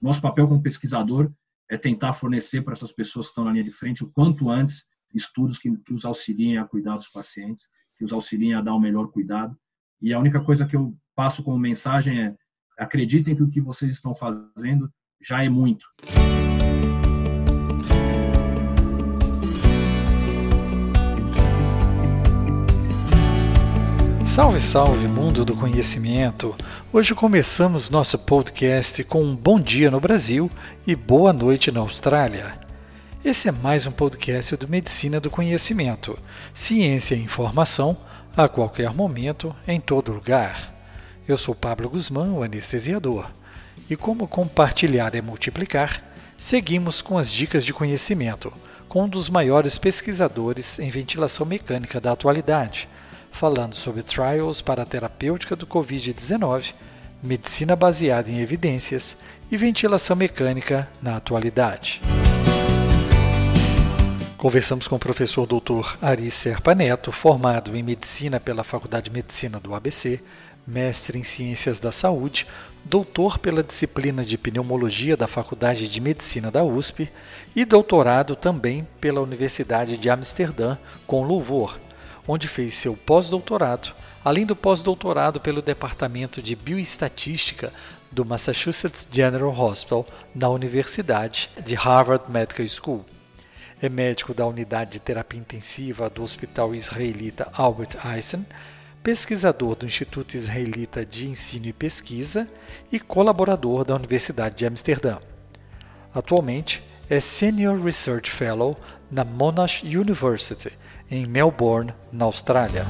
Nosso papel como pesquisador é tentar fornecer para essas pessoas que estão na linha de frente o quanto antes estudos que, que os auxiliem a cuidar dos pacientes, que os auxiliem a dar o melhor cuidado. E a única coisa que eu passo como mensagem é acreditem que o que vocês estão fazendo já é muito. Salve, salve, mundo do conhecimento! Hoje começamos nosso podcast com um bom dia no Brasil e boa noite na Austrália. Esse é mais um podcast do Medicina do Conhecimento, ciência e informação a qualquer momento, em todo lugar. Eu sou Pablo Guzmán, o anestesiador, e como compartilhar é multiplicar, seguimos com as dicas de conhecimento com um dos maiores pesquisadores em ventilação mecânica da atualidade falando sobre trials para a terapêutica do Covid-19, medicina baseada em evidências e ventilação mecânica na atualidade. Conversamos com o professor Dr. Ari Serpa Neto, formado em medicina pela Faculdade de Medicina do ABC, mestre em Ciências da Saúde, doutor pela disciplina de pneumologia da Faculdade de Medicina da USP e doutorado também pela Universidade de Amsterdã com louvor onde fez seu pós-doutorado, além do pós-doutorado pelo Departamento de Bioestatística do Massachusetts General Hospital na Universidade de Harvard Medical School. É médico da unidade de terapia intensiva do Hospital Israelita Albert Einstein, pesquisador do Instituto Israelita de Ensino e Pesquisa e colaborador da Universidade de Amsterdã. Atualmente é Senior Research Fellow na Monash University em Melbourne, na Austrália.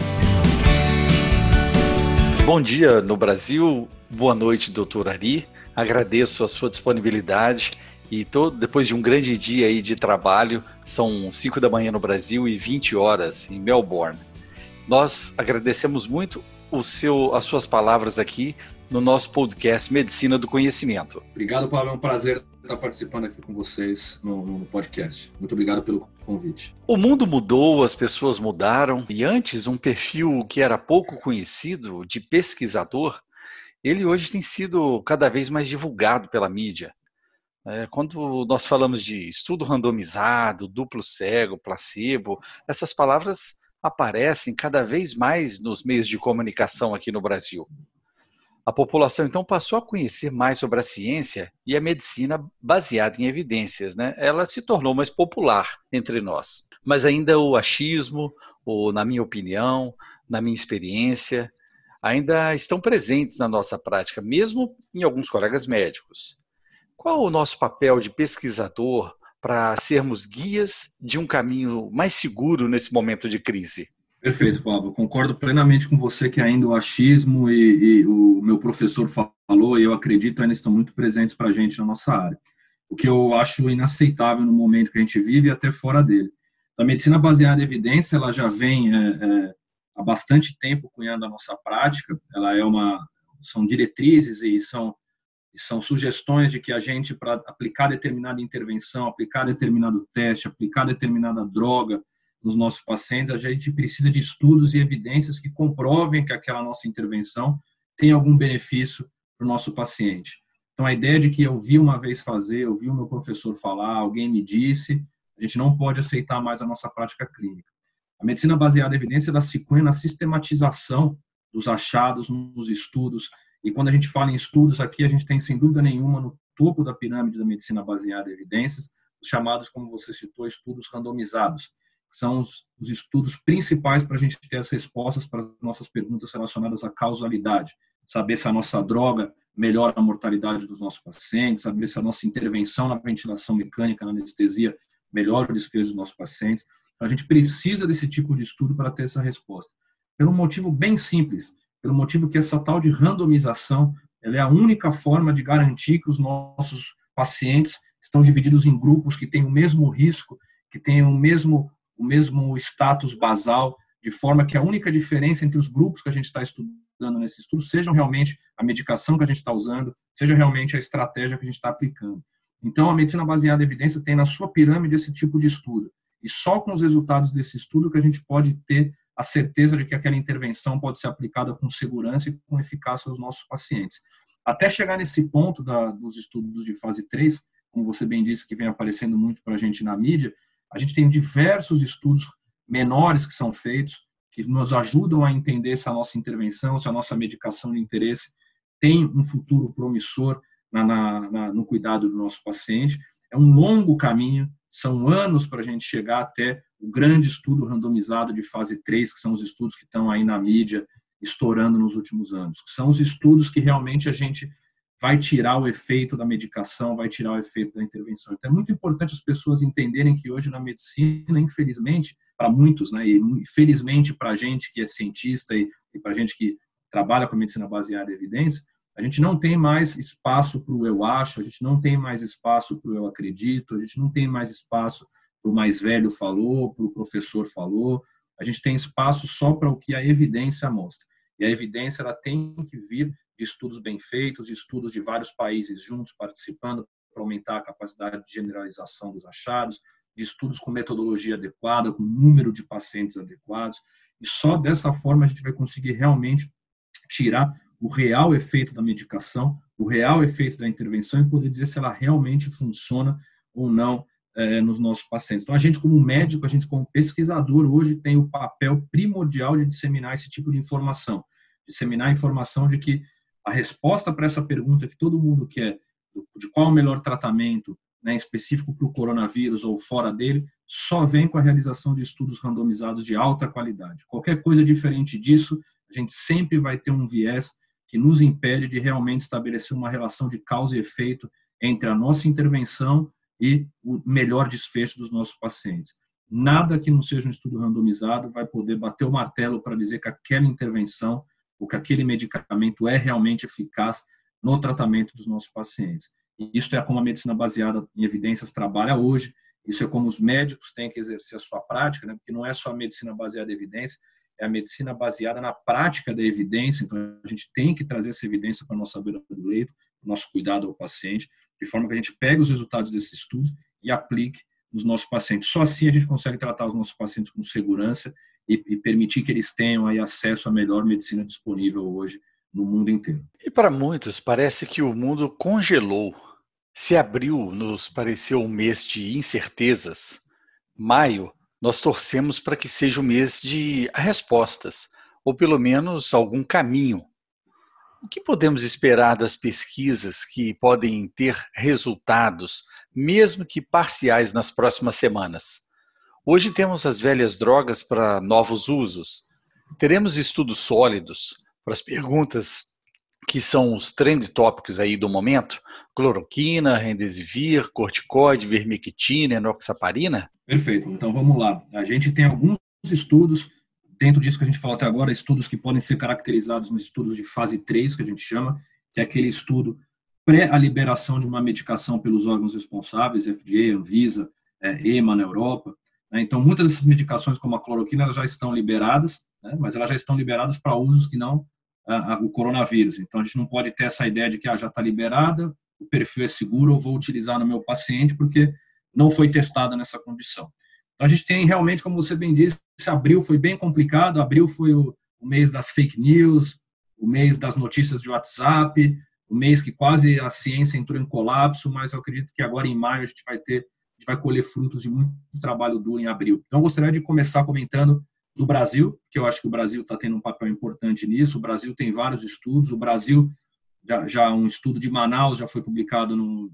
Bom dia no Brasil, boa noite, doutor Ari. Agradeço a sua disponibilidade e todo, depois de um grande dia aí de trabalho, são 5 da manhã no Brasil e 20 horas em Melbourne. Nós agradecemos muito o seu, as suas palavras aqui no nosso podcast Medicina do Conhecimento. Obrigado, Paulo. É um prazer estar participando aqui com vocês no, no, podcast. Muito obrigado pelo convite. O mundo mudou, as pessoas mudaram, e antes um perfil que era pouco conhecido, de pesquisador, ele hoje tem sido cada vez mais divulgado pela mídia. É, quando nós falamos de estudo randomizado, duplo cego, placebo, essas palavras aparecem cada vez mais nos meios de comunicação aqui no Brasil. A população então passou a conhecer mais sobre a ciência e a medicina baseada em evidências, né? Ela se tornou mais popular entre nós. Mas ainda o achismo, ou na minha opinião, na minha experiência, ainda estão presentes na nossa prática, mesmo em alguns colegas médicos. Qual o nosso papel de pesquisador para sermos guias de um caminho mais seguro nesse momento de crise? Perfeito, Pablo. Concordo plenamente com você que ainda o achismo e, e o meu professor falou, e eu acredito, ainda estão muito presentes para a gente na nossa área. O que eu acho inaceitável no momento que a gente vive e até fora dele. A medicina baseada em evidência, ela já vem é, é, há bastante tempo cunhando a nossa prática. Ela é uma, são diretrizes e são são sugestões de que a gente para aplicar determinada intervenção, aplicar determinado teste, aplicar determinada droga, nos nossos pacientes, a gente precisa de estudos e evidências que comprovem que aquela nossa intervenção tem algum benefício para o nosso paciente. Então, a ideia de que eu vi uma vez fazer, eu vi o meu professor falar, alguém me disse, a gente não pode aceitar mais a nossa prática clínica. A medicina baseada em evidência ela se cunha na sistematização dos achados nos estudos. E quando a gente fala em estudos aqui, a gente tem, sem dúvida nenhuma, no topo da pirâmide da medicina baseada em evidências, os chamados, como você citou, estudos randomizados são os, os estudos principais para a gente ter as respostas para as nossas perguntas relacionadas à causalidade. Saber se a nossa droga melhora a mortalidade dos nossos pacientes, saber se a nossa intervenção na ventilação mecânica, na anestesia, melhora o desfecho dos nossos pacientes. Então, a gente precisa desse tipo de estudo para ter essa resposta. Pelo motivo bem simples, pelo motivo que essa tal de randomização ela é a única forma de garantir que os nossos pacientes estão divididos em grupos que têm o mesmo risco, que têm o mesmo o mesmo status basal, de forma que a única diferença entre os grupos que a gente está estudando nesse estudo sejam realmente a medicação que a gente está usando, seja realmente a estratégia que a gente está aplicando. Então, a medicina baseada em evidência tem na sua pirâmide esse tipo de estudo. E só com os resultados desse estudo que a gente pode ter a certeza de que aquela intervenção pode ser aplicada com segurança e com eficácia aos nossos pacientes. até chegar nesse ponto da, dos estudos de fase 3, como você bem disse, que vem aparecendo muito para a gente na mídia, a gente tem diversos estudos menores que são feitos, que nos ajudam a entender se a nossa intervenção, se a nossa medicação de interesse tem um futuro promissor na, na, na, no cuidado do nosso paciente. É um longo caminho, são anos para a gente chegar até o grande estudo randomizado de fase 3, que são os estudos que estão aí na mídia estourando nos últimos anos. São os estudos que realmente a gente vai tirar o efeito da medicação, vai tirar o efeito da intervenção. Então é muito importante as pessoas entenderem que hoje na medicina, infelizmente, para muitos, né, e felizmente para a gente que é cientista e, e para a gente que trabalha com medicina baseada em evidência, a gente não tem mais espaço para o eu acho, a gente não tem mais espaço para o eu acredito, a gente não tem mais espaço para o mais velho falou, para o professor falou, a gente tem espaço só para o que a evidência mostra. E a evidência ela tem que vir de estudos bem feitos, de estudos de vários países juntos participando para aumentar a capacidade de generalização dos achados, de estudos com metodologia adequada, com número de pacientes adequados. E só dessa forma a gente vai conseguir realmente tirar o real efeito da medicação, o real efeito da intervenção e poder dizer se ela realmente funciona ou não é, nos nossos pacientes. Então, a gente, como médico, a gente, como pesquisador, hoje tem o papel primordial de disseminar esse tipo de informação. Disseminar a informação de que a resposta para essa pergunta que todo mundo quer, de qual o melhor tratamento né, específico para o coronavírus ou fora dele, só vem com a realização de estudos randomizados de alta qualidade. Qualquer coisa diferente disso, a gente sempre vai ter um viés que nos impede de realmente estabelecer uma relação de causa e efeito entre a nossa intervenção e o melhor desfecho dos nossos pacientes. Nada que não seja um estudo randomizado vai poder bater o martelo para dizer que aquela intervenção ou que aquele medicamento é realmente eficaz no tratamento dos nossos pacientes. E isso é como a medicina baseada em evidências trabalha hoje, isso é como os médicos têm que exercer a sua prática, né? porque não é só a medicina baseada em evidência, é a medicina baseada na prática da evidência, então a gente tem que trazer essa evidência para a nossa beira do leito, nosso cuidado ao paciente, de forma que a gente pegue os resultados desses estudos e aplique nos nossos pacientes. Só assim a gente consegue tratar os nossos pacientes com segurança e, e permitir que eles tenham aí acesso à melhor medicina disponível hoje no mundo inteiro. E para muitos, parece que o mundo congelou. Se abril nos pareceu um mês de incertezas, maio nós torcemos para que seja um mês de respostas, ou pelo menos algum caminho. O que podemos esperar das pesquisas que podem ter resultados, mesmo que parciais, nas próximas semanas? Hoje temos as velhas drogas para novos usos. Teremos estudos sólidos para as perguntas que são os trend tópicos aí do momento? Cloroquina, rendesivir, corticoide, vermectina, enoxaparina? Perfeito. Então vamos lá. A gente tem alguns estudos, dentro disso que a gente falou até agora, estudos que podem ser caracterizados nos estudos de fase 3, que a gente chama, que é aquele estudo pré a liberação de uma medicação pelos órgãos responsáveis, FDA, Anvisa, é, EMA na Europa. Né? Então, muitas dessas medicações, como a cloroquina, já estão liberadas, né? mas elas já estão liberadas para usos que não o coronavírus. Então, a gente não pode ter essa ideia de que ah, já está liberada, o perfil é seguro, eu vou utilizar no meu paciente, porque não foi testada nessa condição. Então, a gente tem realmente, como você bem disse, abril foi bem complicado, abril foi o, o mês das fake news, o mês das notícias de WhatsApp, o mês que quase a ciência entrou em colapso, mas eu acredito que agora em maio a gente vai ter gente vai colher frutos de muito trabalho duro em abril. Então, eu gostaria de começar comentando do Brasil, que eu acho que o Brasil está tendo um papel importante nisso. O Brasil tem vários estudos. O Brasil, já, já um estudo de Manaus já foi publicado no,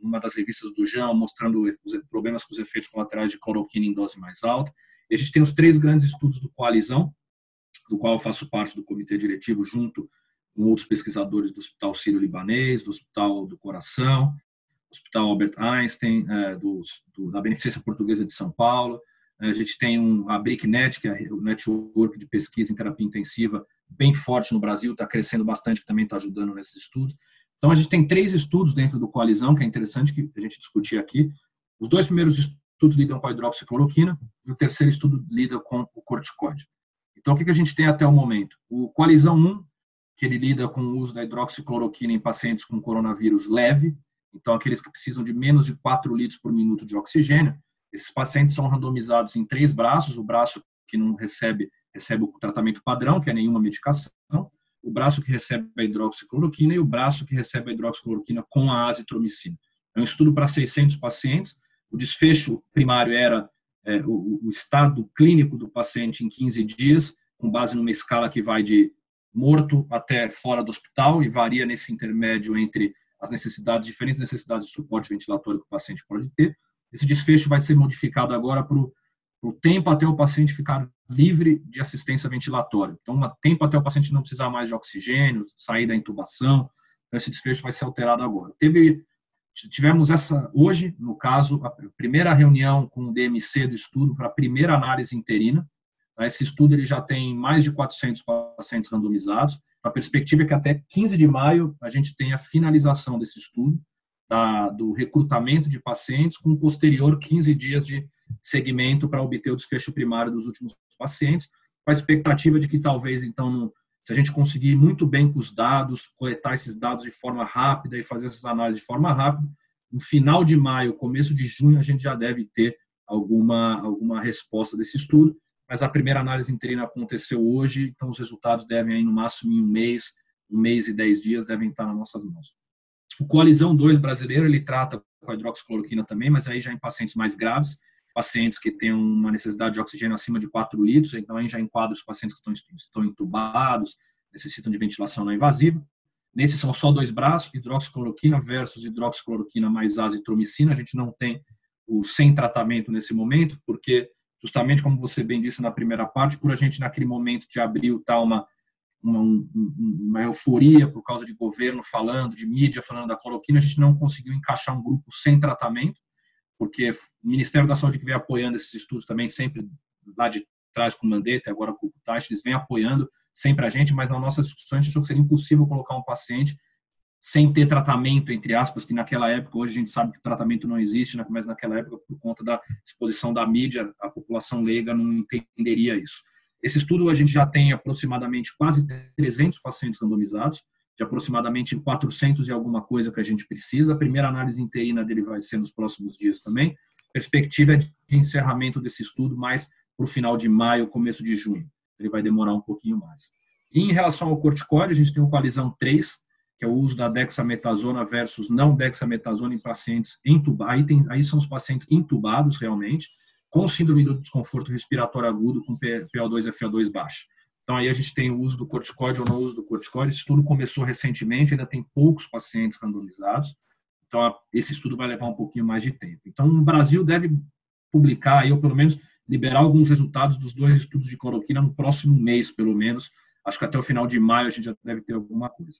numa das revistas do JAM, mostrando os problemas com os efeitos colaterais de cloroquina em dose mais alta. E a gente tem os três grandes estudos do Coalizão, do qual eu faço parte do comitê diretivo, junto com outros pesquisadores do Hospital Sírio-Libanês, do Hospital do Coração, Hospital Albert Einstein, é, do, do, da Beneficência Portuguesa de São Paulo. É, a gente tem um, a BRICNET, que é o network de pesquisa em terapia intensiva, bem forte no Brasil, está crescendo bastante, que também está ajudando nesses estudos. Então, a gente tem três estudos dentro do Coalizão, que é interessante que a gente discutir aqui. Os dois primeiros estudos lidam com a hidroxicloroquina e o terceiro estudo lida com o corticoide. Então, o que a gente tem até o momento? O Coalizão 1, que ele lida com o uso da hidroxicloroquina em pacientes com coronavírus leve, então, aqueles que precisam de menos de 4 litros por minuto de oxigênio, esses pacientes são randomizados em três braços, o braço que não recebe, recebe o tratamento padrão, que é nenhuma medicação, o braço que recebe a hidroxicloroquina e o braço que recebe a hidroxicloroquina com a azitromicina. É um estudo para 600 pacientes. O desfecho primário era é, o, o, estado clínico do paciente em 15 dias, com base numa escala que vai de morto até fora do hospital e varia nesse intermédio entre as necessidades, diferentes necessidades de suporte ventilatório que o paciente pode ter. Esse desfecho vai ser modificado agora para o tempo até o paciente ficar livre de assistência ventilatória. Então, um tempo até o paciente não precisar mais de oxigênio, sair da intubação. Então, esse desfecho vai ser alterado agora. Teve, tivemos essa, hoje, no caso, a primeira reunião com o DMC do estudo para a primeira análise interina. Esse estudo ele já tem mais de 400 pacientes randomizados. A perspectiva é que até 15 de maio a gente tenha a finalização desse estudo da, do recrutamento de pacientes, com posterior 15 dias de segmento para obter o desfecho primário dos últimos pacientes, com a expectativa de que talvez, então, se a gente conseguir muito bem com os dados, coletar esses dados de forma rápida e fazer essas análises de forma rápida, no final de maio, começo de junho, a gente já deve ter alguma, alguma resposta desse estudo, mas a primeira análise interina aconteceu hoje, então os resultados devem, aí, no máximo em um mês, um mês e dez dias, devem estar nas nossas mãos. O Coalizão 2 brasileiro, ele trata com a hidroxicloroquina também, mas aí já em pacientes mais graves, pacientes que têm uma necessidade de oxigênio acima de 4 litros, então aí já enquadra os pacientes que estão, estão entubados, necessitam de ventilação não invasiva. Nesses são só dois braços, hidroxicloroquina versus hidroxicloroquina mais azitromicina. A gente não tem o sem tratamento nesse momento, porque justamente como você bem disse na primeira parte, por a gente naquele momento de abril tá uma uma, uma, euforia por causa de governo falando, de mídia falando da cloroquina, a gente não conseguiu encaixar um grupo sem tratamento, porque o Ministério da Saúde que vem apoiando esses estudos também, sempre lá de trás com o Mandetta, agora com o Kutash, eles vêm apoiando sempre a gente, mas nas nossas discussões achou que seria impossível colocar um paciente sem ter tratamento, entre aspas, que naquela época, hoje a gente sabe que o tratamento não existe, né, mas naquela época, por conta da exposição da mídia, a população leiga não entenderia isso. Esse estudo a gente já tem aproximadamente quase 300 pacientes randomizados, de aproximadamente 400 e alguma coisa que a gente precisa. A primeira análise interina dele vai ser nos próximos dias também. Perspectiva é de encerramento desse estudo mais para o final de maio, começo de junho. Ele vai demorar um pouquinho mais. E em relação ao corticoide, a gente tem o coalizão 3, que é o uso da dexametasona versus não dexametasona em pacientes entubados. Aí, aí são os pacientes entubados realmente com síndrome do desconforto respiratório agudo com PO2 e FO2 baixo. Então, aí a gente tem o uso do corticóide ou não uso do corticóide. Esse estudo começou recentemente, ainda tem poucos pacientes randomizados. Então, esse estudo vai levar um pouquinho mais de tempo. Então, o Brasil deve publicar, aí, ou pelo menos liberar alguns resultados dos dois estudos de cloroquina no próximo mês, pelo menos. Acho que até o final de maio a gente já deve ter alguma coisa.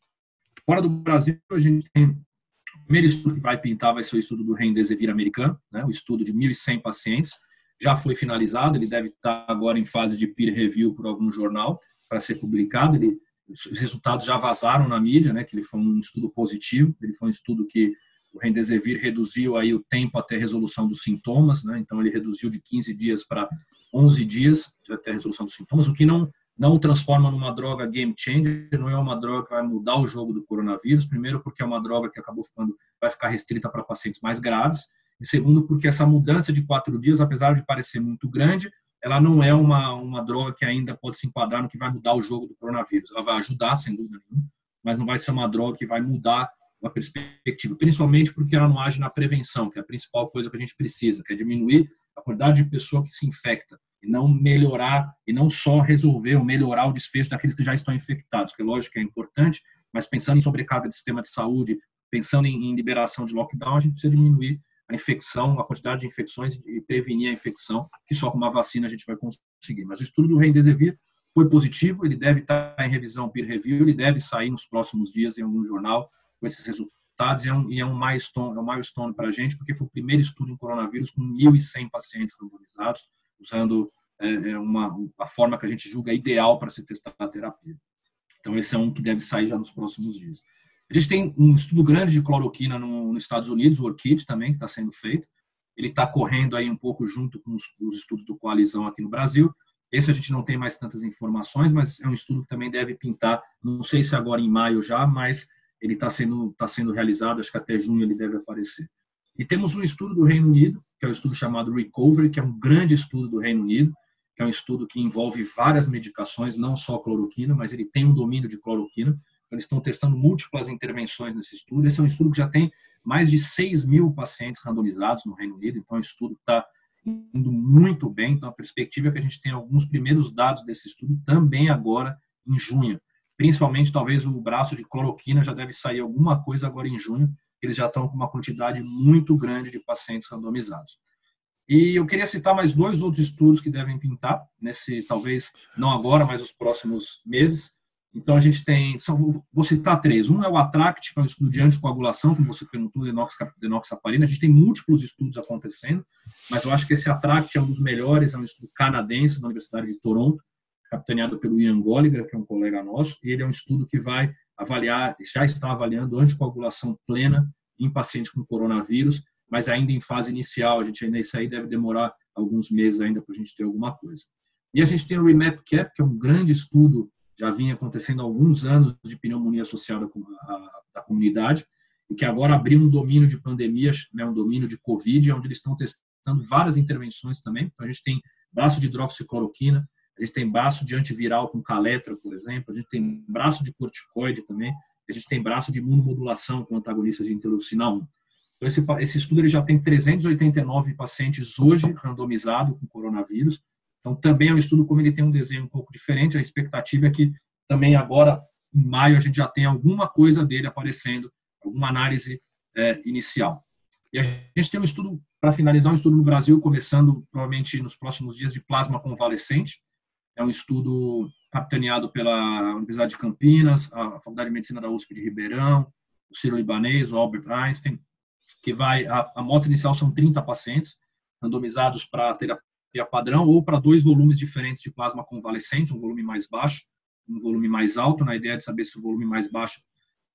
Fora do Brasil, a gente tem o primeiro estudo que vai pintar vai ser o estudo do Remdesivir americano, né, o estudo de 1.100 pacientes. Já foi finalizado, ele deve estar agora em fase de peer review por algum jornal para ser publicado. Ele, os resultados já vazaram na mídia, né, que ele foi um estudo positivo, ele foi um estudo que o Remdesivir reduziu aí o tempo até resolução dos sintomas, né, então ele reduziu de 15 dias para 11 dias até resolução dos sintomas, o que não não transforma numa droga game changer, não é uma droga que vai mudar o jogo do coronavírus, primeiro porque é uma droga que acabou ficando, vai ficar restrita para pacientes mais graves, e segundo, porque essa mudança de quatro dias, apesar de parecer muito grande, ela não é uma, uma droga que ainda pode se enquadrar no que vai mudar o jogo do coronavírus. Ela vai ajudar, sem dúvida nenhuma, mas não vai ser uma droga que vai mudar a perspectiva, principalmente porque ela não age na prevenção, que é a principal coisa que a gente precisa, que é diminuir a quantidade de pessoa que se infecta e não melhorar, e não só resolver ou melhorar o desfecho daqueles que já estão infectados, que lógico que é importante, mas pensando em sobrecarga de sistema de saúde, pensando em, em liberação de lockdown, a gente precisa diminuir a infecção, a quantidade de infecções e prevenir a infecção, que só com uma vacina a gente vai conseguir. Mas o estudo do Remdesivir foi positivo, ele deve estar em revisão peer review, ele deve sair nos próximos dias em algum jornal com esses resultados e é um, e é um milestone, é um milestone para a gente, porque foi o primeiro estudo em coronavírus com 1.100 pacientes randomizados, usando é, é, uma, a forma que a gente julga ideal para se testar a terapia. Então, esse é um que deve sair já nos próximos dias. A gente tem um estudo grande de cloroquina no, nos Estados Unidos, o ORCID também, que está sendo feito. Ele está correndo aí um pouco junto com os, os, estudos do Coalizão aqui no Brasil. Esse a gente não tem mais tantas informações, mas é um estudo que também deve pintar, não sei se agora em maio já, mas ele está sendo, tá sendo realizado, acho que até junho ele deve aparecer. E temos um estudo do Reino Unido, que é o um estudo chamado Recovery, que é um grande estudo do Reino Unido, que é um estudo que envolve várias medicações, não só cloroquina, mas ele tem um domínio de cloroquina. Então, eles estão testando múltiplas intervenções nesse estudo. Esse é um estudo que já tem mais de 6 mil pacientes randomizados no Reino Unido, então é um estudo está indo muito bem. Então, a perspectiva é que a gente tenha alguns primeiros dados desse estudo também agora em junho. Principalmente, talvez o braço de cloroquina já deve sair alguma coisa agora em junho. Eles já estão com uma quantidade muito grande de pacientes randomizados. E eu queria citar mais dois outros estudos que devem pintar, nesse talvez não agora, mas os próximos meses. Então a gente tem, são, vou citar três. Um é o ATRACT, que é um estudo de anticoagulação, como você perguntou, denoxaparina. A gente tem múltiplos estudos acontecendo, mas eu acho que esse ATRACT é um dos melhores, é um estudo canadense da Universidade de Toronto, capitaneado pelo Ian Gallagher, que é um colega nosso. Ele é um estudo que vai avaliar, já está avaliando anticoagulação plena em pacientes com coronavírus mas ainda em fase inicial. A gente ainda isso aí deve demorar alguns meses ainda para a gente ter alguma coisa. E a gente tem o Remap Cap, que é um grande estudo, já vinha acontecendo há alguns anos de pneumonia associada com a, a comunidade, e que agora abriu um domínio de pandemias, né, um domínio de Covid, onde eles estão testando várias intervenções também. Então, a gente tem braço de hidroxicloroquina, a gente tem braço de antiviral com caletra, por exemplo, a gente tem braço de corticoide também, a gente tem braço de imunomodulação com antagonistas de interleucina 1. Então, esse, esse estudo ele já tem 389 pacientes hoje randomizados com coronavírus. Então, também é um estudo, como ele tem um desenho um pouco diferente, a expectativa é que também agora, em maio, a gente já tenha alguma coisa dele aparecendo, alguma análise é, inicial. E a gente tem um estudo, para finalizar, um estudo no Brasil, começando provavelmente nos próximos dias, de plasma convalescente. É um estudo capitaneado pela Universidade de Campinas, a Faculdade de Medicina da USP de Ribeirão, o Ciro Libanês, o Albert Einstein, que vai, a amostra inicial são 30 pacientes, randomizados para terapia padrão ou para dois volumes diferentes de plasma convalescente, um volume mais baixo, um volume mais alto, na ideia de saber se o volume mais baixo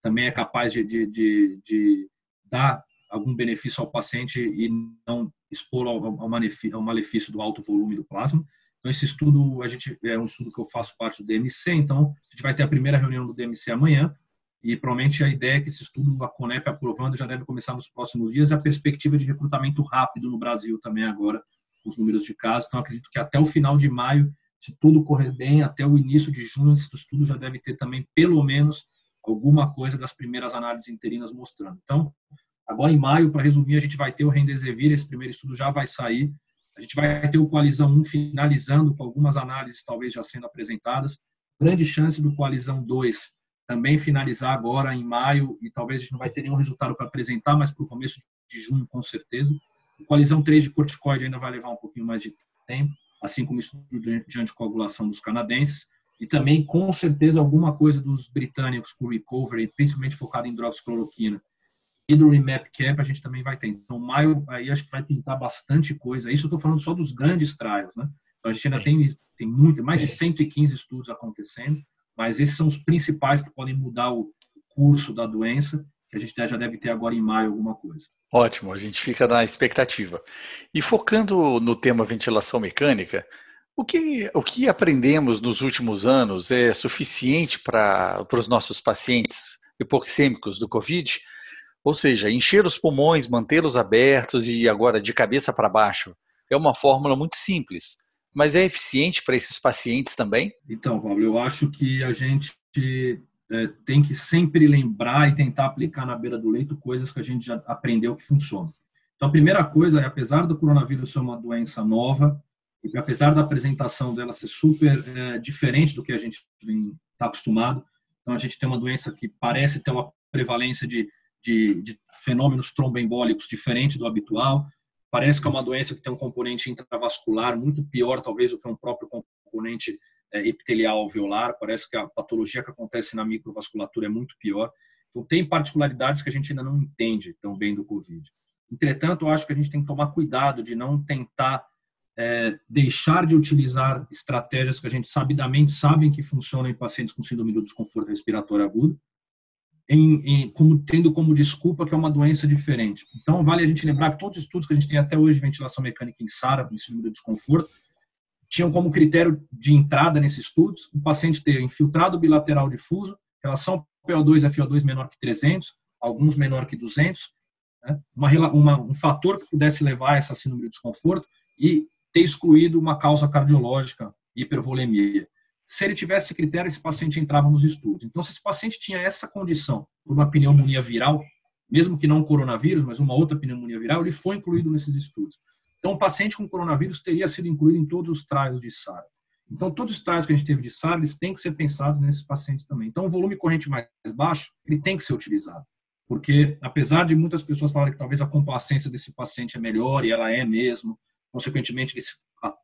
também é capaz de, de, de, de dar algum benefício ao paciente e não expor ao, ao, malefício, do alto volume do plasma. Então, esse estudo, a gente, é um estudo que eu faço parte do DMC, então a gente vai ter a primeira reunião do DMC amanhã, e provavelmente a ideia é que esse estudo, a Conep aprovando, já deve começar nos próximos dias, a perspectiva de recrutamento rápido no Brasil também agora, os números de casos. Então, acredito que até o final de maio, se tudo correr bem, até o início de junho, esse estudo já deve ter também, pelo menos, alguma coisa das primeiras análises interinas mostrando. Então, agora em maio, para resumir, a gente vai ter o Rendesevir, esse primeiro estudo já vai sair, a gente vai ter o Coalizão 1 finalizando com algumas análises talvez já sendo apresentadas, grande chance do Coalizão 2 também finalizar agora em maio, e talvez a gente não vai ter nenhum resultado para apresentar, mas para o começo de junho, com certeza. A coalizão 3 de corticoide ainda vai levar um pouquinho mais de tempo, assim como o estudo de anticoagulação dos canadenses, e também, com certeza, alguma coisa dos britânicos com recovery, principalmente focado em hidroxicloroquina. E do Remap Cap a gente também vai ter. Então, maio, aí acho que vai pintar bastante coisa. Isso eu estou falando só dos grandes trials, né? Então, a gente ainda tem, tem muito, mais de 115 estudos acontecendo mas esses são os principais que podem mudar o curso da doença, que a gente já deve ter agora em maio alguma coisa. Ótimo, a gente fica na expectativa. E focando no tema ventilação mecânica, o que, o que aprendemos nos últimos anos é suficiente para os nossos pacientes hipoxêmicos do Covid? Ou seja, encher os pulmões, mantê-los abertos e agora de cabeça para baixo. É uma fórmula muito simples, mas é eficiente para esses pacientes também? Então, Pablo, eu acho que a gente é, tem que sempre lembrar e tentar aplicar na beira do leito coisas que a gente já aprendeu que funcionam. Então, a primeira coisa é, apesar do coronavírus ser uma doença nova, e apesar da apresentação dela ser super é, diferente do que a gente está acostumado, então a gente tem uma doença que parece ter uma prevalência de, de, de fenômenos tromboembólicos diferente do habitual, Parece que é uma doença que tem um componente intravascular muito pior, talvez, do que um próprio componente é, epitelial alveolar. Parece que a patologia que acontece na microvasculatura é muito pior. Então, tem particularidades que a gente ainda não entende tão bem do Covid. Entretanto, eu acho que a gente tem que tomar cuidado de não tentar é, deixar de utilizar estratégias que a gente sabidamente sabem que funcionam em pacientes com síndrome do desconforto respiratório agudo, em, em, como, tendo como desculpa que é uma doença diferente. Então, vale a gente lembrar que todos os estudos que a gente tem até hoje de ventilação mecânica em SARA, em síndrome do desconforto, tinham como critério de entrada nesses estudos o paciente ter infiltrado bilateral difuso, relação PO2 FO2 menor que 300, alguns menor que 200, né? uma, uma, um fator que pudesse levar a essa síndrome do desconforto e ter excluído uma causa cardiológica, hipervolemia. Se ele tivesse esse critério, esse paciente entrava nos estudos. Então, se esse paciente tinha essa condição, por uma pneumonia viral, mesmo que não coronavírus, mas uma outra pneumonia viral, ele foi incluído nesses estudos. Então, o paciente com coronavírus teria sido incluído em todos os trials de SARA. Então, todos os trials que a gente teve de SARA, eles têm que ser pensados nesses pacientes também. Então, o volume corrente mais baixo, ele tem que ser utilizado. Porque, apesar de muitas pessoas falarem que talvez a complacência desse paciente é melhor, e ela é mesmo, consequentemente, ele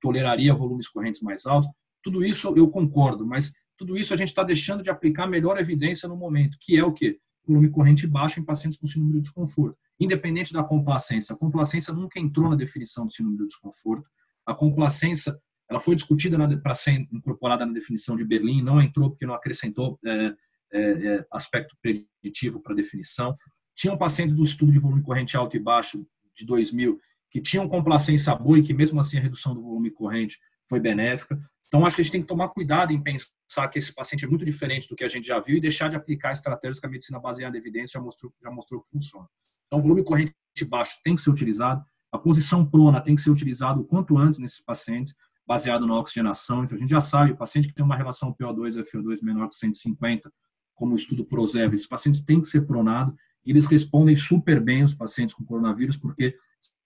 toleraria volumes correntes mais altos, tudo isso eu concordo, mas tudo isso a gente está deixando de aplicar melhor evidência no momento, que é o quê? Volume corrente baixo em pacientes com síndrome de desconforto. Independente da complacência. A complacência nunca entrou na definição de síndrome de desconforto. A complacência ela foi discutida para ser incorporada na definição de Berlim, não entrou porque não acrescentou é, é, é, aspecto preditivo para a definição. Tinham pacientes do estudo de volume corrente alto e baixo de 2000 que tinham complacência boa e que mesmo assim a redução do volume corrente foi benéfica. Então, acho que a gente tem que tomar cuidado em pensar que esse paciente é muito diferente do que a gente já viu e deixar de aplicar estratégias que a medicina baseada em evidência já mostrou, já mostrou que funciona. Então, o volume corrente baixo tem que ser utilizado, a posição prona tem que ser utilizado o quanto antes nesses pacientes, baseado na oxigenação. Então, a gente já sabe, o paciente que tem uma relação PO2 FO2 menor que 150, como o estudo ProSEV, esses pacientes têm que ser pronados e eles respondem super bem os pacientes com coronavírus, porque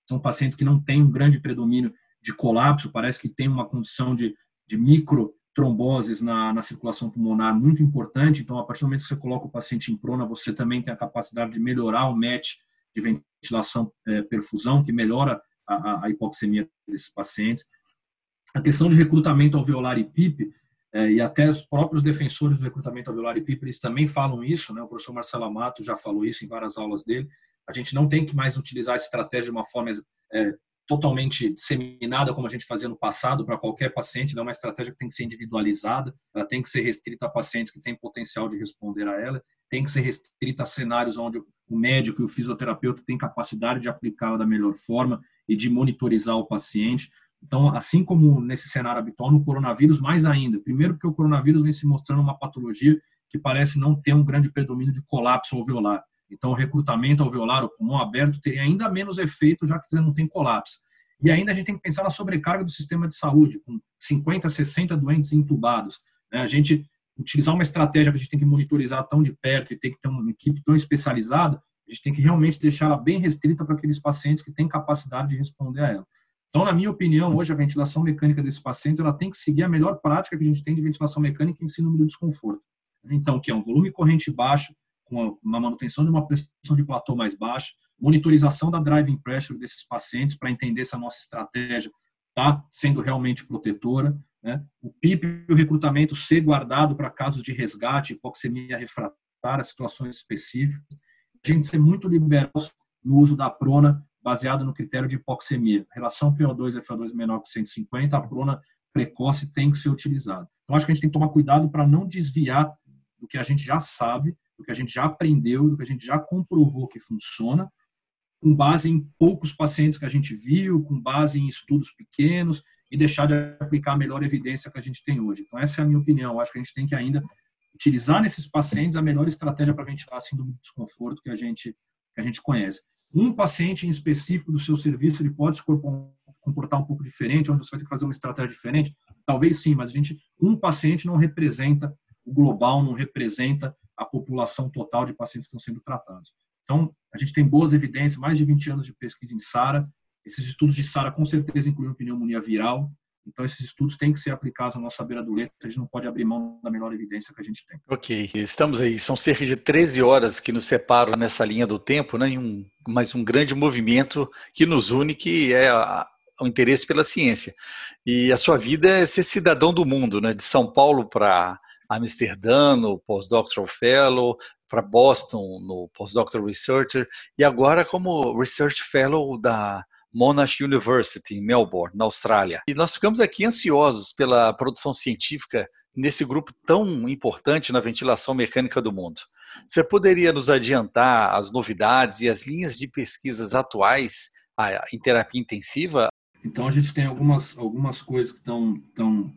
são pacientes que não têm um grande predomínio de colapso, parece que tem uma condição de de microtromboses na, na circulação pulmonar muito importante. Então, a partir do momento que você coloca o paciente em prona, você também tem a capacidade de melhorar o match de ventilação é, perfusão, que melhora a, a, hipoxemia desses pacientes. A questão de recrutamento alveolar e PIP, é, e até os próprios defensores do recrutamento alveolar e PIP, eles também falam isso, né? o professor Marcelo Amato já falou isso em várias aulas dele, a gente não tem que mais utilizar essa estratégia de uma forma é, totalmente disseminada como a gente fazia no passado para qualquer paciente, não é uma estratégia que tem que ser individualizada, ela tem que ser restrita a pacientes que têm potencial de responder a ela, tem que ser restrita a cenários onde o médico e o fisioterapeuta têm capacidade de aplicá-la da melhor forma e de monitorizar o paciente. Então, assim como nesse cenário habitual, no coronavírus, mais ainda. Primeiro, porque o coronavírus vem se mostrando uma patologia que parece não ter um grande predomínio de colapso alveolar. Então, o recrutamento alveolar, o pulmão aberto, teria ainda menos efeito, já que você não tem colapso. E ainda a gente tem que pensar na sobrecarga do sistema de saúde, com 50, 60 doentes entubados. Né? A gente utilizar uma estratégia que a gente tem que monitorizar tão de perto e tem que ter uma equipe tão especializada, a gente tem que realmente deixar ela bem restrita para aqueles pacientes que têm capacidade de responder a ela. Então, na minha opinião, hoje a ventilação mecânica desses pacientes ela tem que seguir a melhor prática que a gente tem de ventilação mecânica em síndrome do desconforto. Então, que é um volume corrente baixo, uma manutenção de uma pressão de platô mais baixa, monitorização da driving pressure desses pacientes para entender se a nossa estratégia está sendo realmente protetora, né? o PIP e o recrutamento ser guardado para casos de resgate, hipoxemia refratária, situações específicas, a gente ser muito liberal no uso da prona baseado no critério de hipoxemia. relação PO2 e FO2 menor que 150, a prona precoce tem que ser utilizada. Então, acho que a gente tem que tomar cuidado para não desviar do que a gente já sabe do que a gente já aprendeu, do que a gente já comprovou que funciona, com base em poucos pacientes que a gente viu, com base em estudos pequenos e deixar de aplicar a melhor evidência que a gente tem hoje. Então, essa é a minha opinião. Eu acho que a gente tem que ainda utilizar nesses pacientes a melhor estratégia para ventilar a síndrome de desconforto que a gente, que a gente conhece. Um paciente em específico do seu serviço, ele pode se comportar um pouco diferente, onde você vai ter que fazer uma estratégia diferente? Talvez sim, mas a gente, um paciente não representa o global, não representa a população total de pacientes que estão sendo tratados. Então, a gente tem boas evidências, mais de 20 anos de pesquisa em SARA. Esses estudos de SARA com certeza incluem pneumonia viral. Então, esses estudos têm que ser aplicados na nossa beira do leito, a gente não pode abrir mão da melhor evidência que a gente tem. Ok, estamos aí, são cerca de 13 horas que nos separam nessa linha do tempo, né, um, mas um grande movimento que nos une, que é a, o interesse pela ciência. E a sua vida é ser cidadão do mundo, né, de São Paulo para Amsterdã no Postdoctoral Fellow, para Boston no Postdoctoral Researcher e agora como Research Fellow da Monash University em Melbourne, na Austrália. E nós ficamos aqui ansiosos pela produção científica nesse grupo tão importante na ventilação mecânica do mundo. Você poderia nos adiantar as novidades e as linhas de pesquisas atuais em terapia intensiva? Então, a gente tem algumas, algumas coisas que estão, estão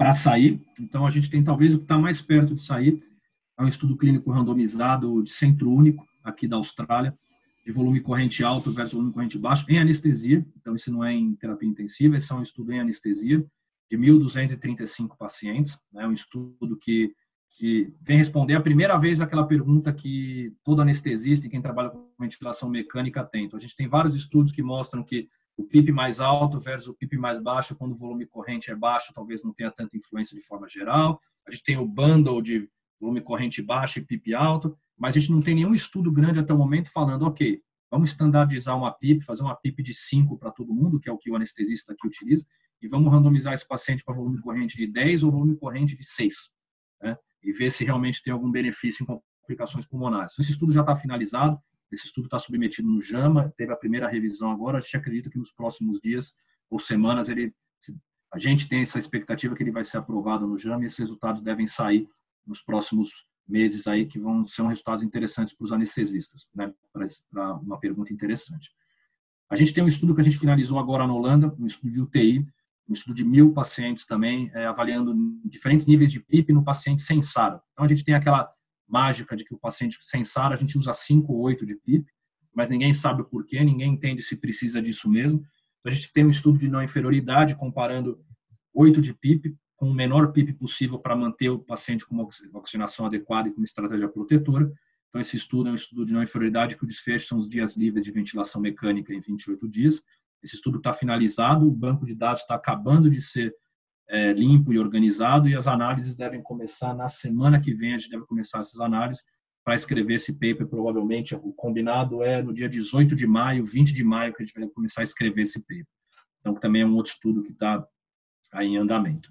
para sair. Então, a gente tem talvez o que está mais perto de sair, é um estudo clínico randomizado de centro único, aqui da Austrália, de volume corrente alto versus volume corrente baixo em anestesia. Então, isso não é em terapia intensiva, esse é um estudo em anestesia de 1.235 pacientes. É né, um estudo que, que vem responder a primeira vez aquela pergunta que todo anestesista e quem trabalha com ventilação mecânica tem. Então, a gente tem vários estudos que mostram que o PIP mais alto versus o PIP mais baixo, quando o volume corrente é baixo, talvez não tenha tanta influência de forma geral. A gente tem o bundle de volume corrente baixo e PIP alto, mas a gente não tem nenhum estudo grande até o momento falando, ok, vamos standardizar uma PIP, fazer uma PIP de 5 para todo mundo, que é o que o anestesista aqui utiliza, e vamos randomizar esse paciente para volume corrente de 10 ou volume corrente de 6, né? e ver se realmente tem algum benefício em complicações pulmonares. Esse estudo já está finalizado, esse estudo está submetido no JAMA, teve a primeira revisão agora. A gente acredita que nos próximos dias ou semanas ele, a gente tem essa expectativa que ele vai ser aprovado no JAMA e esses resultados devem sair nos próximos meses aí que vão ser resultados interessantes para os anestesistas, né? Para uma pergunta interessante. A gente tem um estudo que a gente finalizou agora na Holanda, um estudo de UTI, um estudo de mil pacientes também, é, avaliando diferentes níveis de PIP no paciente sem SARA. Então a gente tem aquela mágica de que o paciente sem SARA a gente usa 5 ou 8 de PIP, mas ninguém sabe o porquê, ninguém entende se precisa disso mesmo. Então, a gente tem um estudo de não inferioridade comparando 8 de PIP com o menor PIP possível para manter o paciente com uma oxigenação adequada e com uma estratégia protetora. Então, esse estudo é um estudo de não inferioridade que o desfecho são os dias livres de ventilação mecânica em 28 dias. Esse estudo está finalizado, o banco de dados está acabando de ser é, limpo e organizado e as análises devem começar na semana que vem, a gente deve começar essas análises para escrever esse paper, provavelmente o combinado é no dia 18 de maio, 20 de maio que a gente vai começar a escrever esse paper. Então, também é um outro estudo que está aí em andamento.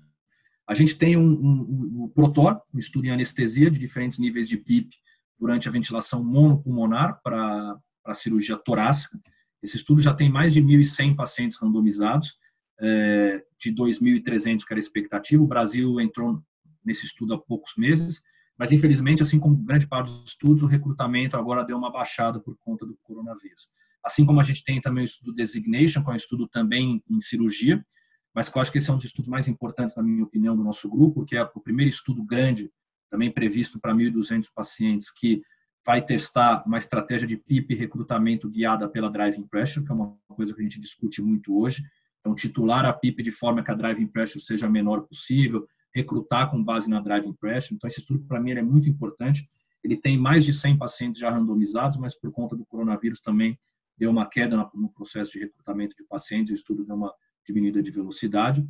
A gente tem um, um, um PROTOR, um estudo em anestesia de diferentes níveis de PIP durante a ventilação monopulmonar para a cirurgia torácica. Esse estudo já tem mais de 1.100 pacientes randomizados é, de 2.300 que era expectativa. O Brasil entrou nesse estudo há poucos meses, mas infelizmente, assim como grande parte dos estudos, o recrutamento agora deu uma baixada por conta do coronavírus. Assim como a gente tem também o estudo Designation, que é um estudo também em cirurgia, mas que eu acho que esse é um dos estudos mais importantes, na minha opinião, do nosso grupo, que é o primeiro estudo grande, também previsto para 1.200 pacientes, que vai testar uma estratégia de PIP recrutamento guiada pela driving pressure, que é uma coisa que a gente discute muito hoje. Então, titular a PIP de forma que a driving pressure seja a menor possível, recrutar com base na driving pressure. Então, esse estudo, para mim, é muito importante. Ele tem mais de 100 pacientes já randomizados, mas por conta do coronavírus também deu uma queda no processo de recrutamento de pacientes, o estudo deu uma diminuída de velocidade.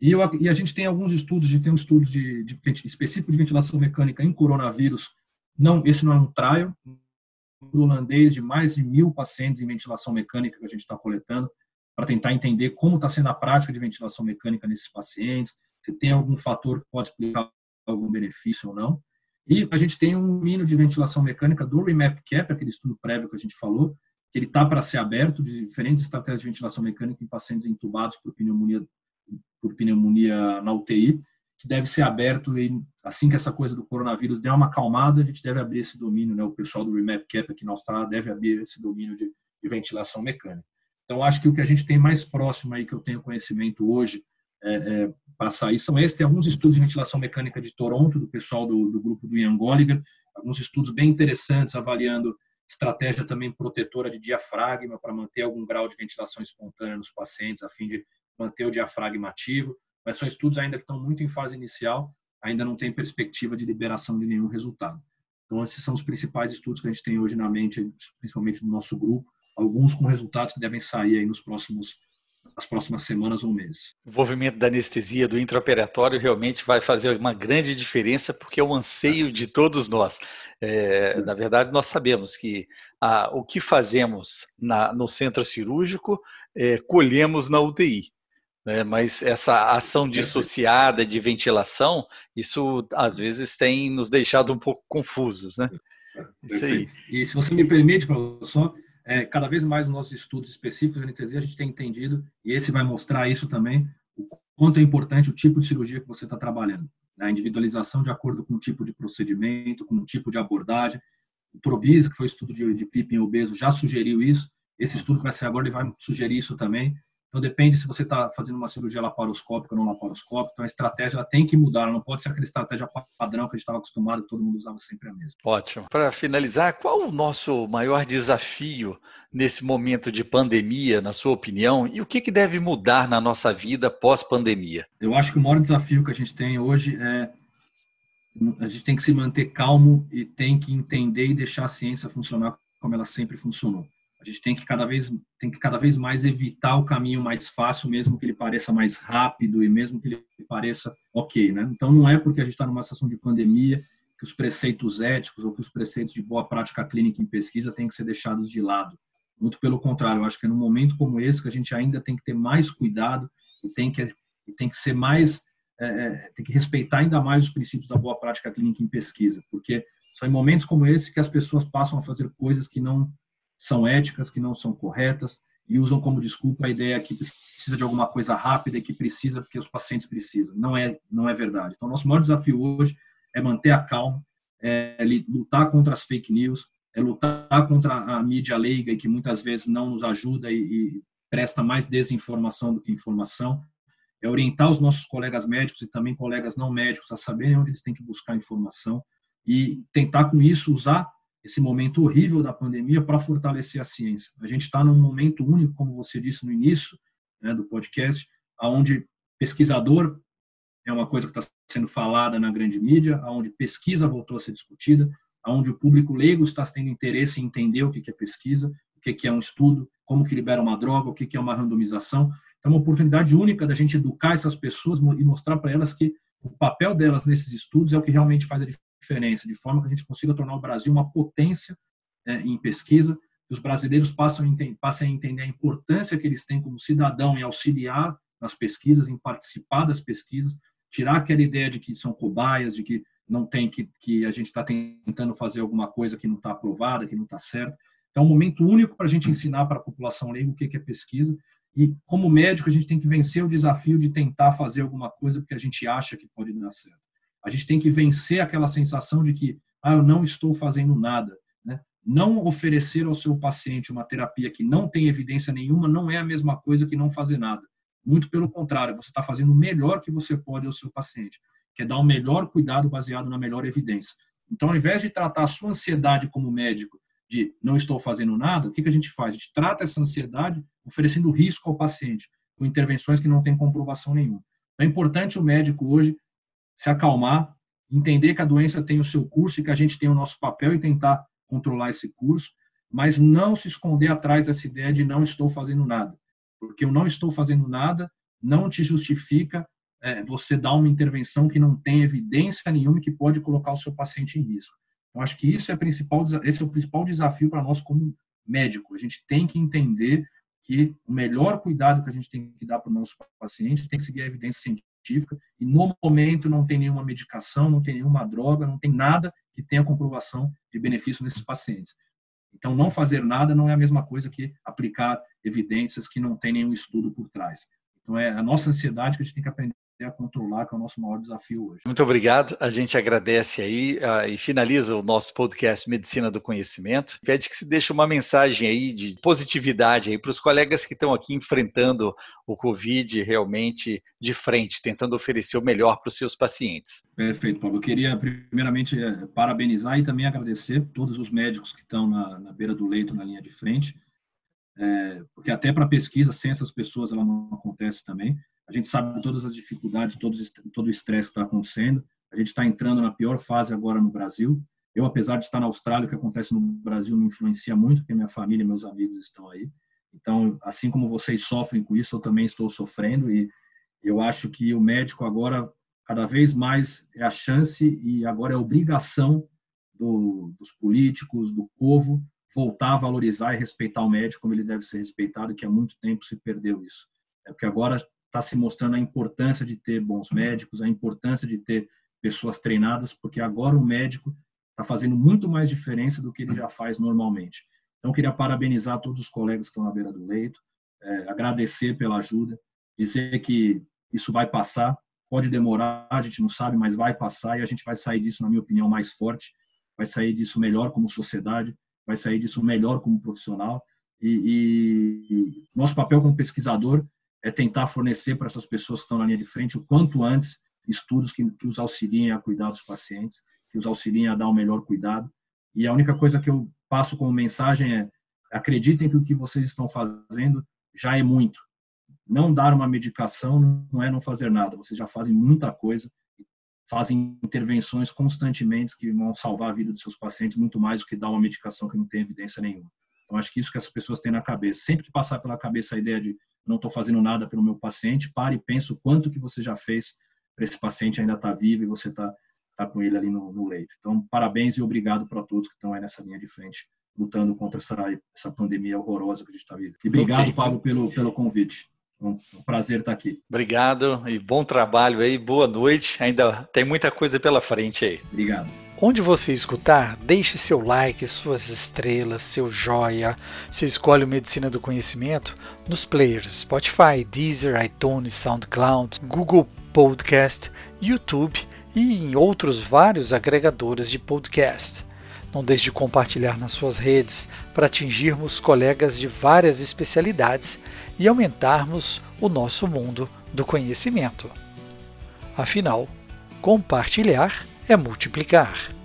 E, eu, e a gente tem alguns estudos, a gente tem um estudo de, de, específico de ventilação mecânica em coronavírus. Não, esse não é um trial, um holandês de mais de mil pacientes em ventilação mecânica que a gente está coletando para tentar entender como está sendo a prática de ventilação mecânica nesses pacientes, se tem algum fator que pode explicar algum benefício ou não. E a gente tem um mínimo de ventilação mecânica do Remap Cap, aquele estudo prévio que a gente falou, que ele está para ser aberto de diferentes estratégias de ventilação mecânica em pacientes intubados por pneumonia, por pneumonia na UTI, que deve ser aberto e assim que essa coisa do coronavírus der uma acalmada, a gente deve abrir esse domínio, né? O pessoal do Remap Cap aqui na Austrália deve abrir esse domínio de, de ventilação mecânica. Então, acho que o que a gente tem mais próximo aí, que eu tenho conhecimento hoje, é, é, para sair, são esses. Tem alguns estudos de ventilação mecânica de Toronto, do pessoal do, do grupo do Ian Goliger, alguns estudos bem interessantes avaliando estratégia também protetora de diafragma para manter algum grau de ventilação espontânea nos pacientes, a fim de manter o diafragma ativo. Mas são estudos ainda que estão muito em fase inicial, ainda não tem perspectiva de liberação de nenhum resultado. Então, esses são os principais estudos que a gente tem hoje na mente, principalmente no nosso grupo, alguns com resultados que devem sair aí nos próximos as próximas semanas ou meses. O envolvimento da anestesia, do intraoperatório, realmente vai fazer uma grande diferença, porque é o anseio de todos nós. É, na verdade, nós sabemos que ah, o que fazemos na, no centro cirúrgico, é, colhemos na UTI. Né? Mas essa ação dissociada de ventilação, isso às vezes tem nos deixado um pouco confusos. Né? Isso aí. E se você me permite, professor, é, cada vez mais nos nossos estudos específicos de anestesia, a gente tem entendido, e esse vai mostrar isso também, o quanto é importante o tipo de cirurgia que você está trabalhando. Né? A individualização de acordo com o tipo de procedimento, com o tipo de abordagem. O Probis, que foi estudo de, de PIP em obeso, já sugeriu isso. Esse estudo que vai ser agora, ele vai sugerir isso também. Então, depende se você está fazendo uma cirurgia laparoscópica ou não laparoscópica. Então, a estratégia tem que mudar. Ela não pode ser aquela estratégia padrão que a gente estava acostumado, que todo mundo usava sempre a mesma. Ótimo. Para finalizar, qual o nosso maior desafio nesse momento de pandemia, na sua opinião? E o que, que deve mudar na nossa vida pós-pandemia? Eu acho que o maior desafio que a gente tem hoje é a gente tem que se manter calmo e tem que entender e deixar a ciência funcionar como ela sempre funcionou. A gente tem que cada vez tem que cada vez mais evitar o caminho mais fácil, mesmo que ele pareça mais rápido e mesmo que ele pareça ok, né? Então não é porque a gente está numa situação de pandemia que os preceitos éticos ou que os preceitos de boa prática clínica em pesquisa têm que ser deixados de lado. Muito pelo contrário, eu acho que é num momento como esse que a gente ainda tem que ter mais cuidado e tem que tem que ser mais é, é tem que respeitar ainda mais os princípios da boa prática clínica em pesquisa, porque são em momentos como esse que as pessoas passam a fazer coisas que não são éticas, que não são corretas e usam como desculpa a ideia que precisa de alguma coisa rápida e que precisa porque os pacientes precisam. Não é, não é verdade. Então, nosso maior desafio hoje é manter a calma, é lutar contra as fake news, é lutar contra a mídia leiga e que muitas vezes não nos ajuda e, e presta mais desinformação do que informação, é orientar os nossos colegas médicos e também colegas não médicos a saberem onde eles têm que buscar informação e tentar com isso usar esse momento horrível da pandemia para fortalecer a ciência. A gente está num momento único, como você disse no início né, do podcast, aonde pesquisador é uma coisa que está sendo falada na grande mídia, aonde pesquisa voltou a ser discutida, aonde o público leigo está tendo interesse em entender o que é pesquisa, o que é um estudo, como que libera uma droga, o que é uma randomização. Então, é uma oportunidade única da gente educar essas pessoas e mostrar para elas que o papel delas nesses estudos é o que realmente faz a diferença, de forma que a gente consiga tornar o Brasil uma potência é, em pesquisa, que os brasileiros passem a, entender a importância que eles têm como cidadão em auxiliar nas pesquisas, em participar das pesquisas, tirar aquela ideia de que são cobaias, de que não tem que, que a gente está tentando fazer alguma coisa que não está aprovada, que não está certo. Então, é um momento único para a gente ensinar para a população leiga o que é pesquisa. E, como médico, a gente tem que vencer o desafio de tentar fazer alguma coisa porque a gente acha que pode dar certo. A gente tem que vencer aquela sensação de que, ah, eu não estou fazendo nada. Né? Não oferecer ao seu paciente uma terapia que não tem evidência nenhuma não é a mesma coisa que não fazer nada. Muito pelo contrário, você está fazendo o melhor que você pode ao seu paciente, que é dar o melhor cuidado baseado na melhor evidência. Então, ao invés de tratar a sua ansiedade como médico, de não estou fazendo nada, o que, que a gente faz? A gente trata essa ansiedade oferecendo risco ao paciente, com intervenções que não têm comprovação nenhuma. É importante o médico hoje se acalmar, entender que a doença tem o seu curso e que a gente tem o nosso papel e tentar controlar esse curso, mas não se esconder atrás dessa ideia de não estou fazendo nada, porque eu não estou fazendo nada não te justifica é, você dar uma intervenção que não tem evidência nenhuma e que pode colocar o seu paciente em risco. Então, acho que isso é principal, esse é o principal desafio para nós como médico. A gente tem que entender que o melhor cuidado que a gente tem que dar para o nosso paciente tem que seguir a evidência científica e no momento não tem nenhuma medicação, não tem nenhuma droga, não tem nada que tenha comprovação de benefício nesses pacientes. Então, não fazer nada não é a mesma coisa que aplicar evidências que não tem nenhum estudo por trás. Então, é a nossa ansiedade que a gente tem que aprender a controlar, que é o nosso maior desafio hoje. Muito obrigado. A gente agradece aí uh, e finaliza o nosso podcast Medicina do Conhecimento. Pede que se deixe uma mensagem aí de positividade aí para os colegas que estão aqui enfrentando o Covid realmente de frente, tentando oferecer o melhor para os seus pacientes. Perfeito, Paulo. Eu queria primeiramente eh, parabenizar e também agradecer todos os médicos que estão na, na beira do leito, na linha de frente. É, porque até para pesquisa, sem essas pessoas, ela não acontece também. A gente sabe todas as dificuldades, todo o estresse que está acontecendo. A gente está entrando na pior fase agora no Brasil. Eu, apesar de estar na Austrália, o que acontece no Brasil me influencia muito, porque minha família e meus amigos estão aí. Então, assim como vocês sofrem com isso, eu também estou sofrendo e eu acho que o médico agora, cada vez mais, é a chance e agora é a obrigação do, dos políticos, do povo, voltar a valorizar e respeitar o médico como ele deve ser respeitado, que há muito tempo se perdeu isso. É porque agora está se mostrando a importância de ter bons médicos, a importância de ter pessoas treinadas, porque agora o médico está fazendo muito mais diferença do que ele já faz normalmente. Então, queria parabenizar todos os colegas que estão na beira do leito, é, agradecer pela ajuda, dizer que isso vai passar, pode demorar, a gente não sabe, mas vai passar e a gente vai sair disso, na minha opinião, mais forte, vai sair disso melhor como sociedade, vai sair disso melhor como profissional. E, e nosso papel como pesquisador é tentar fornecer para essas pessoas que estão na linha de frente o quanto antes estudos que, que os auxiliem a cuidar dos pacientes, que os auxiliem a dar o melhor cuidado. E a única coisa que eu passo como mensagem é acreditem que o que vocês estão fazendo já é muito. Não dar uma medicação não é não fazer nada. Vocês já fazem muita coisa, fazem intervenções constantemente que vão salvar a vida dos seus pacientes muito mais do que dar uma medicação que não tem evidência nenhuma. Então, acho que isso que as pessoas têm na cabeça. Sempre que passar pela cabeça a ideia de não estou fazendo nada pelo meu paciente, pare e pense o quanto que você já fez para esse paciente ainda estar tá vivo e você está tá com ele ali no, no, leito. Então, parabéns e obrigado para todos que estão aí nessa linha de frente, lutando contra essa, essa pandemia horrorosa que a gente está vivendo. E obrigado, okay. Pablo, pelo, pelo convite. Um, um prazer estar aqui. Obrigado e bom trabalho aí, boa noite. Ainda tem muita coisa pela frente aí. Obrigado. Onde você escutar, deixe seu like, suas estrelas, seu joia. Você escolhe o Medicina do Conhecimento nos players Spotify, Deezer, iTunes, SoundCloud, Google Podcast, YouTube e em outros vários agregadores de podcast. Não deixe de compartilhar nas suas redes para atingirmos colegas de várias especialidades e aumentarmos o nosso mundo do conhecimento. Afinal, compartilhar é multiplicar.